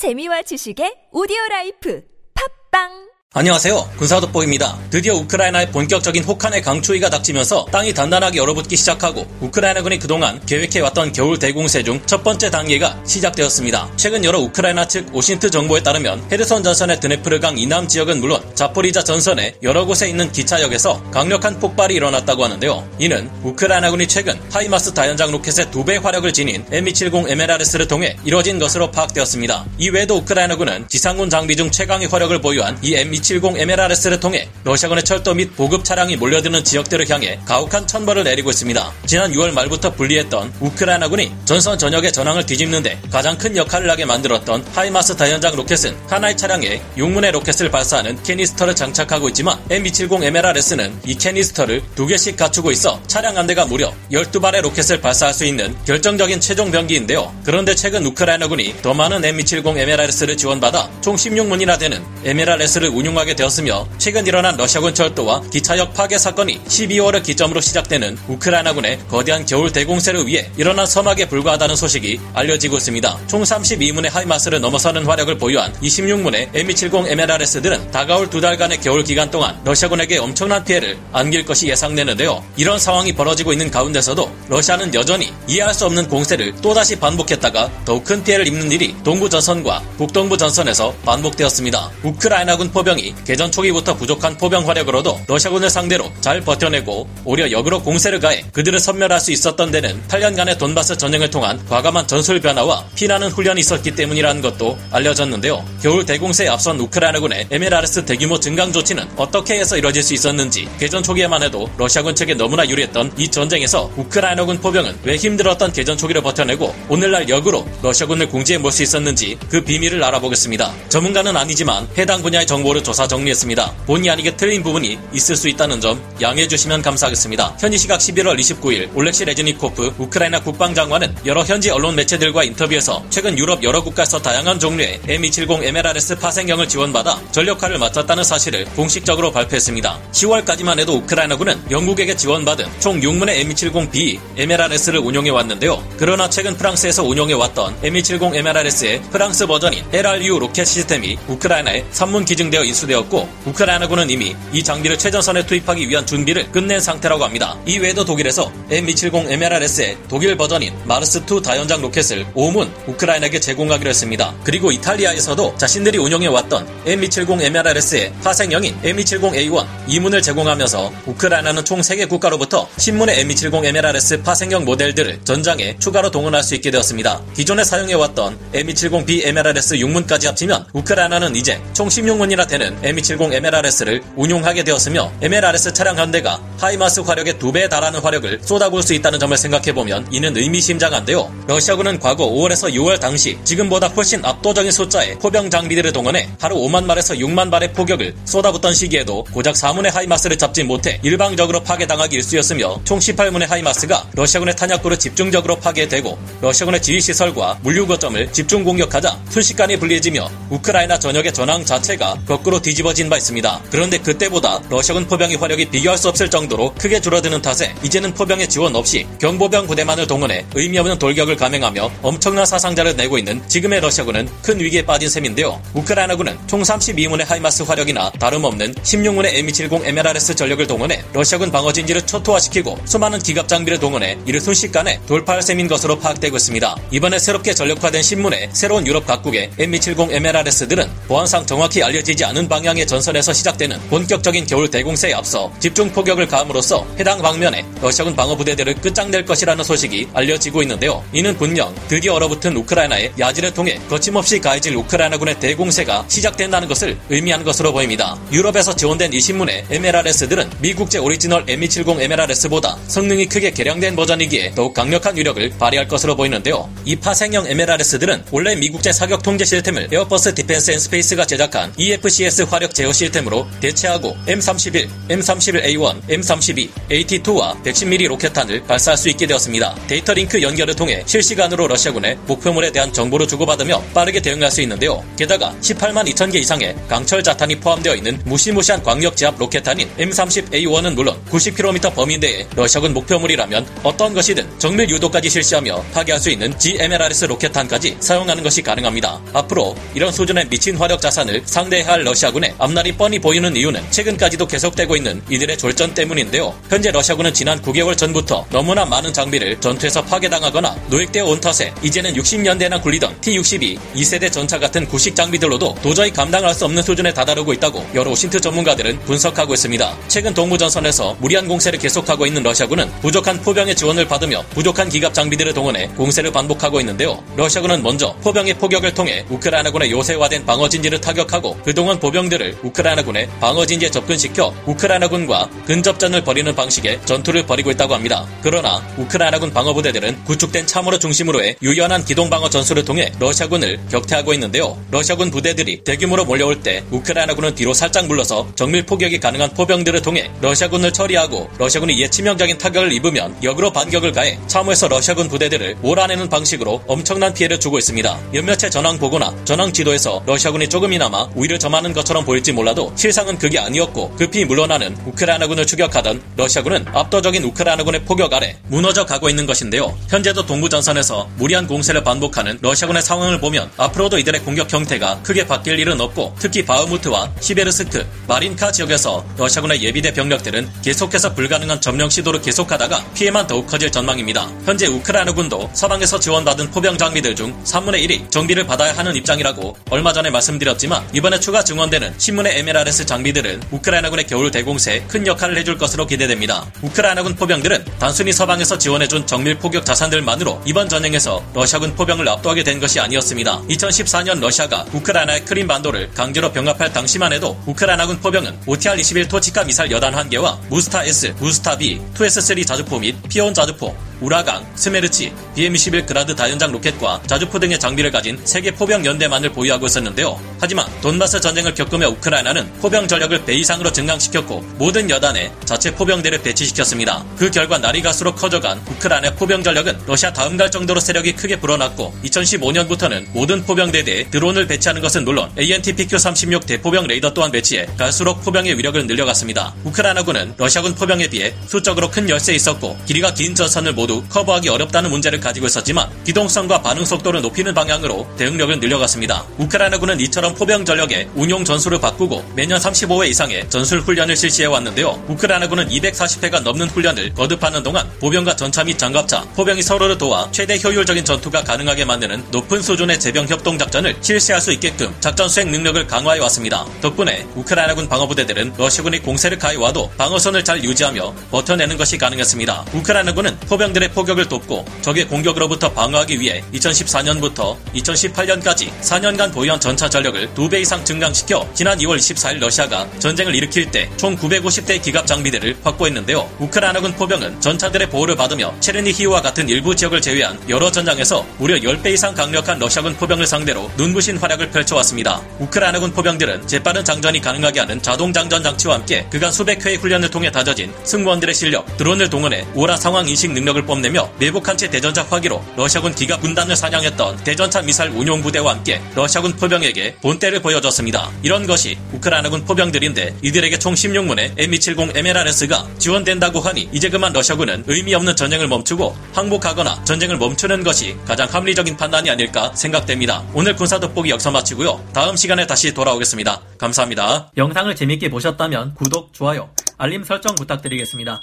재미와 지식의 오디오 라이프. 팟빵 안녕하세요. 군사돋보입니다. 드디어 우크라이나의 본격적인 혹한의 강추위가 닥치면서 땅이 단단하게 얼어붙기 시작하고 우크라이나군이 그동안 계획해왔던 겨울 대공세 중 첫 번째 단계가 시작되었습니다. 최근 여러 우크라이나 측 OSINT 정보에 따르면 헤르선 전선의 드네프르강 이남 지역은 물론 자포리자 전선의 여러 곳에 있는 기차역에서 강력한 폭발이 일어났다고 하는데요. 이는 우크라이나군이 최근 하이마스 다연장 로켓의 두 배 화력을 지닌 M270 MLRS를 통해 이뤄진 것으로 파악되었습니다. 이외에도 우크라이나군은 지상군 장비 중 최강의 화력을 보유한 이 M2 270 MLRS를 통해 러시아군의 철도 및 보급 차량이 몰려드는 지역들을 향해 가혹한 천벌을 내리고 있습니다. 지난 6월 말부터 불리했던 우크라이나군이 전선 전역의 전황을 뒤집는데 가장 큰 역할을 하게 만들었던 하이마스 다연장 로켓은 하나의 차량에 6문의 로켓을 발사하는 canister를 장착하고 있지만 M270 MLRS는 이 canister를 두 개씩 갖추고 있어 차량 한 대가 무려 12발의 로켓을 발사할 수 있는 결정적인 최종 병기인데요. 그런데 최근 우크라이나군이 더 많은 M270 MLRS를 지원받아 총 16문이나 되는 MLRS를 운용 운용하게 되었으며 최근 일어난 러시아군 철도와 기차역 파괴 사건이 12월을 기점으로 시작되는 우크라이나군의 거대한 겨울 대공세를 위해 일어난 서막에 불과하다는 소식이 알려지고 있습니다. 총 32문의 하이마스를 넘어서는 화력을 보유한 16문의 M270 MLRS들은 다가올 두 달간의 겨울 기간 동안 러시아군에게 엄청난 피해를 안길 것이 예상되는데요. 이런 상황이 벌어지고 있는 가운데서도 러시아는 여전히 이해할 수 없는 공세를 또다시 반복했다가 더욱 큰 피해를 입는 일이 동부 전선과 북동부 전선에서 반복되었습니다. 우크라이나군 포병이 상황이 개전 초기부터 부족한 포병 화력으로도 러시아군을 상대로 잘 버텨내고 오히려 역으로 공세를 가해 그들을 섬멸할 수 있었던 데는 8년간의 돈바스 전쟁을 통한 과감한 전술 변화와 피나는 훈련이 있었기 때문이라는 것도 알려졌는데요. 겨울 대공세에 앞선 우크라이나군의 MLRS 대규모 증강 조치는 어떻게 해서 이뤄질 수 있었는지 개전 초기에만 해도 러시아군 측에 너무나 유리했던 이 전쟁에서 우크라이나군 포병은 왜 힘들었던 개전 초기를 버텨내고 오늘날 역으로 러시아군을 공지해 볼 수 있었는지 그 비밀을 알아보겠습니다. 전문가는 아니지만 해당 분야의 정보를 조사 정리했습니다. 본의 아니게 틀린 부분이 있을 수 있다는 점 양해해 주시면 감사하겠습니다. 현지 시각 11월 29일 올렉시 레즈니코프 우크라이나 국방장관은 여러 현지 언론 매체들과 인터뷰에서 최근 유럽 여러 국가에서 다양한 종류의 M270 MLRS 파생형을 지원받아 전력화를 마쳤다는 사실을 공식적으로 발표했습니다. 10월까지만 해도 우크라이나군은 영국에게 지원받은 총 6문의 M270B MLRS를 운용해 왔는데요. 그러나 최근 프랑스에서 운용해 왔던 M270 MLRS의 프랑스 버전인 LRU 로켓 시스템이 우크라이나에 산문 기증되어 인수 인수되었고 우크라이나군은 이미 이 장비를 최전선에 투입하기 위한 준비를 끝낸 상태라고 합니다. 이 외에도 독일에서 M270 MLRS의 독일 버전인 마르스2 다연장 로켓을 5문 우크라이나에게 제공하기로 했습니다. 그리고 이탈리아에서도 자신들이 운영해왔던 M270 MLRS의 파생형인 M270A1 2문을 제공하면서 우크라이나는 총 3개 국가로부터 10문의 M270 MLRS 파생형 모델들을 전장에 추가로 동원할 수 있게 되었습니다. 기존에 사용해왔던 M270B MLRS 6문까지 합치면 우크라이나는 이제 총 16문이나 되는 있는 M270 MLRS를 운용하게 되었으며 MLRS 차량 한 대가 하이마스 화력의 두 배에 달하는 화력을 쏟아부을 수 있다는 점을 생각해보면 이는 의미심장한데요. 러시아군은 과거 5월에서 6월 당시 지금보다 훨씬 압도적인 숫자의 포병 장비들을 동원해 하루 5만 발에서 6만 발의 포격을 쏟아붓던 시기에도 고작 4문의 하이마스를 잡지 못해 일방적으로 파괴당하기 일쑤였으며 총 18문의 하이마스가 러시아군의 탄약고를 집중적으로 파괴하고 러시아군의 지휘시설과 물류 거점을 집중 공격하자 순식간에 불리해지며 우크라이나 전역의 전황 자체가 거꾸로 뒤집어진 바 있습니다. 그런데 그때보다 러시아군 포병의 화력이 비교할 수 없을 정도 로 크게 줄어드는 탓에 이제는 포병의 지원 없이 경보병 부대만을 동원해 의미 없는 돌격을 감행하며 엄청난 사상자를 내고 있는 지금의 러시아군은 큰 위기에 빠진 셈인데요. 우크라이나군은 총 32문의 하이마스 화력이나 다름없는 16문의 M270 MLRS 전력을 동원해 러시아군 방어 진지를 초토화시키고 수많은 기갑 장비를 동원해 이를 순식간에 돌파할 셈인 것으로 파악되고 있습니다. 이번에 새롭게 전력화된 10문의 새로운 유럽 각국의 M270 MLRS들은 보안상 정확히 알려지지 않은 방향의 전선에서 시작되는 본격적인 겨울 대공세에 앞서 집중 포격을 가 함으로써 해당 방면에 러시아군 방어 부대들을 끝장낼 것이라는 소식이 알려지고 있는데요. 이는 분명 드디어 얼어붙은 우크라이나의 야지를 통해 거침없이 가해질 우크라이나군의 대공세가 시작된다는 것을 의미하는 것으로 보입니다. 유럽에서 지원된 이 10문의 MLRS들은 미국제 오리지널 M270 MLRS보다 성능이 크게 개량된 버전이기에 더욱 강력한 위력을 발휘할 것으로 보이는데요. 이 파생형 MLRS들은 원래 미국제 사격 통제 시스템을 에어버스 디펜스 앤 스페이스가 제작한 EFCS 화력 제어 시스템으로 대체하고 M31, M31A1, M32, AT2와 110mm 로켓탄을 발사할 수 있게 되었습니다. 데이터 링크 연결을 통해 실시간으로 러시아군의 목표물에 대한 정보를 주고받으며 빠르게 대응할 수 있는데요. 게다가 18만 2천 개 이상의 강철 자탄이 포함되어 있는 무시무시한 광역 제압 로켓탄인 M30A1은 물론 90km 범위 내에 러시아군 목표물이라면 어떤 것이든 정밀 유도까지 실시하며 파괴할 수 있는 GMLRS 로켓탄까지 사용하는 것이 가능합니다. 앞으로 이런 수준의 미친 화력 자산을 상대해야 할 러시아군의 앞날이 뻔히 보이는 이유는 최근까지도 계속되고 있는 이들의 졸전 때문 인데요. 현재 러시아군은 지난 9개월 전부터 너무나 많은 장비를 전투에서 파괴당하거나 노획되어 온 탓에 이제는 60년대나 굴리던 T-62 2세대 전차 같은 구식 장비들로도 도저히 감당할 수 없는 수준에 다다르고 있다고 여러 OSINT 전문가들은 분석하고 있습니다. 최근 동부전선에서 무리한 공세를 계속하고 있는 러시아군은 부족한 포병의 지원을 받으며 부족한 기갑 장비들을 동원해 공세를 반복하고 있는데요. 러시아군은 먼저 포병의 포격을 통해 우크라이나군의 요새화된 방어진지를 타격하고 그동안 보병들을 우크라이나군의 방어진지에 접근시켜 우크라이나군과 근접 전을 벌이는 방식의 전투를 벌이고 있다고 합니다. 그러나 우크라이나군 방어부대들은 구축된 참호로 중심으로의 유연한 기동방어 전술을 통해 러시아군을 격퇴하고 있는데요. 러시아군 부대들이 대규모로 몰려올 때 우크라이나군은 뒤로 살짝 물러서 정밀 포격이 가능한 포병들을 통해 러시아군을 처리하고 러시아군이 이에 치명적인 타격을 입으면 역으로 반격을 가해 참호에서 러시아군 부대들을 몰아내는 방식으로 엄청난 피해를 주고 있습니다. 몇몇의 전황 보고나 전황 지도에서 러시아군이 조금이나마 우위를 점하는 것처럼 보일지 몰라도 실상은 그게 아니었고 급히 물러나는 우크라이나군을 추격 하던 러시아군은 압도적인 우크라이나군의 포격 아래 무너져 가고 있는 것인데요. 현재도 동부 전선에서 무리한 공세를 반복하는 러시아군의 상황을 보면 앞으로도 이들의 공격 형태가 크게 바뀔 일은 없고 특히 바흐무트와 시베르스크, 마린카 지역에서 러시아군의 예비대 병력들은 계속해서 불가능한 점령 시도를 계속하다가 피해만 더욱 커질 전망입니다. 현재 우크라이나군도 서방에서 지원받은 포병 장비들 중 3분의 1이 정비를 받아야 하는 입장이라고 얼마 전에 말씀드렸지만 이번에 추가 증원되는 10문의 MLRS 장비들은 우크라이나군의 겨울 대공세에 큰 역할을 해줄 것으로 기대됩니다. 우크라이나군 포병들은 단순히 서방에서 지원해준 정밀 포격 자산들만으로 이번 전쟁에서 러시아군 포병을 압도하게 된 것이 아니었습니다. 2014년 러시아가 우크라이나의 크림 반도를 강제로 병합할 당시만 해도 우크라이나군 포병은 OTR-21 토치카 미사일 여단 한 개와 무스타-S, 무스타-B, 2S3 자주포 및 피온 자주포, 우라강, 스메르치, BM-21 그라드 다연장 로켓과 자주포 등의 장비를 가진 세 개 포병 연대만을 보유하고 있었는데요. 하지만 돈바스 전쟁을 겪으며 우크라이나는 포병 전력을 배 이상으로 증강시켰고 모든 여단에 자체 포병대를 배치시켰습니다. 그 결과 날이 갈수록 커져간 우크라이나 포병 전력은 러시아 다음 갈 정도로 세력이 크게 불어났고 2015년부터는 모든 포병대대에 드론을 배치하는 것은 물론 AN/TPQ-36 대포병 레이더 또한 배치해 갈수록 포병의 위력을 늘려갔습니다. 우크라이나군은 러시아군 포병에 비해 수적으로 큰 열세에 있었고 길이가 긴 전선을 모두 모두 커버하기 어렵다는 문제를 가지고 있었지만 기동성과 반응 속도를 높이는 방향으로 대응력을 늘려갔습니다. 우크라이나군은 이처럼 포병 전력의 운용 전술을 바꾸고 매년 35회 이상의 전술 훈련을 실시해 왔는데요. 우크라이나군은 240회가 넘는 훈련을 거듭하는 동안 보병과 전차 및 장갑차, 포병이 서로를 도와 최대 효율적인 전투가 가능하게 만드는 높은 수준의 제병 협동 작전을 실시할 수 있게끔 작전 수행 능력을 강화해 왔습니다. 덕분에 우크라이나군 방어부대들은 러시아군이 공세를 가해 와도 방어선을 잘 유지하며 버텨내는 것이 가능했습니다. 우크라이나군은 포병들 적들의 포격을 돕고 적의 공격으로부터 방어하기 위해 2014년부터 2018년까지 4년간 보유한 전차 전력을 2배 이상 증강시켜 지난 2월 24일 러시아가 전쟁을 일으킬 때 총 950대 기갑 장비들을 확보했는데요. 우크라이나군 포병은 전차들의 보호를 받으며 체르니히우와 같은 일부 지역을 제외한 여러 전장에서 무려 10배 이상 강력한 러시아군 포병을 상대로 눈부신 활약을 펼쳐왔습니다. 우크라이나군 포병들은 재빠른 장전이 가능하게 하는 자동 장전 장치와 함께 그간 수백 회의 훈련을 통해 다져진 승무원들의 실력, 드론을 동원해 오라 상황 인식 능력을 뽐내며 매복한 채 대전차 화기로 러시아군 기갑 군단을 사냥했던 대전차 미사일 운용 부대와 함께 러시아군 포병에게 본때를 보여줬습니다. 이런 것이 우크라이나군 포병들인데 이들에게 총 16문의 M270 MLRS가 지원된다고 하니 이제 그만 러시아군은 의미 없는 전쟁을 멈추고 항복하거나 전쟁을 멈추는 것이 가장 합리적인 판단이 아닐까 생각됩니다. 오늘 군사 돋보기 역사 마치고요. 다음 시간에 다시 돌아오겠습니다. 감사합니다. 영상을 재밌게 보셨다면 구독, 좋아요, 알림 설정 부탁드리겠습니다.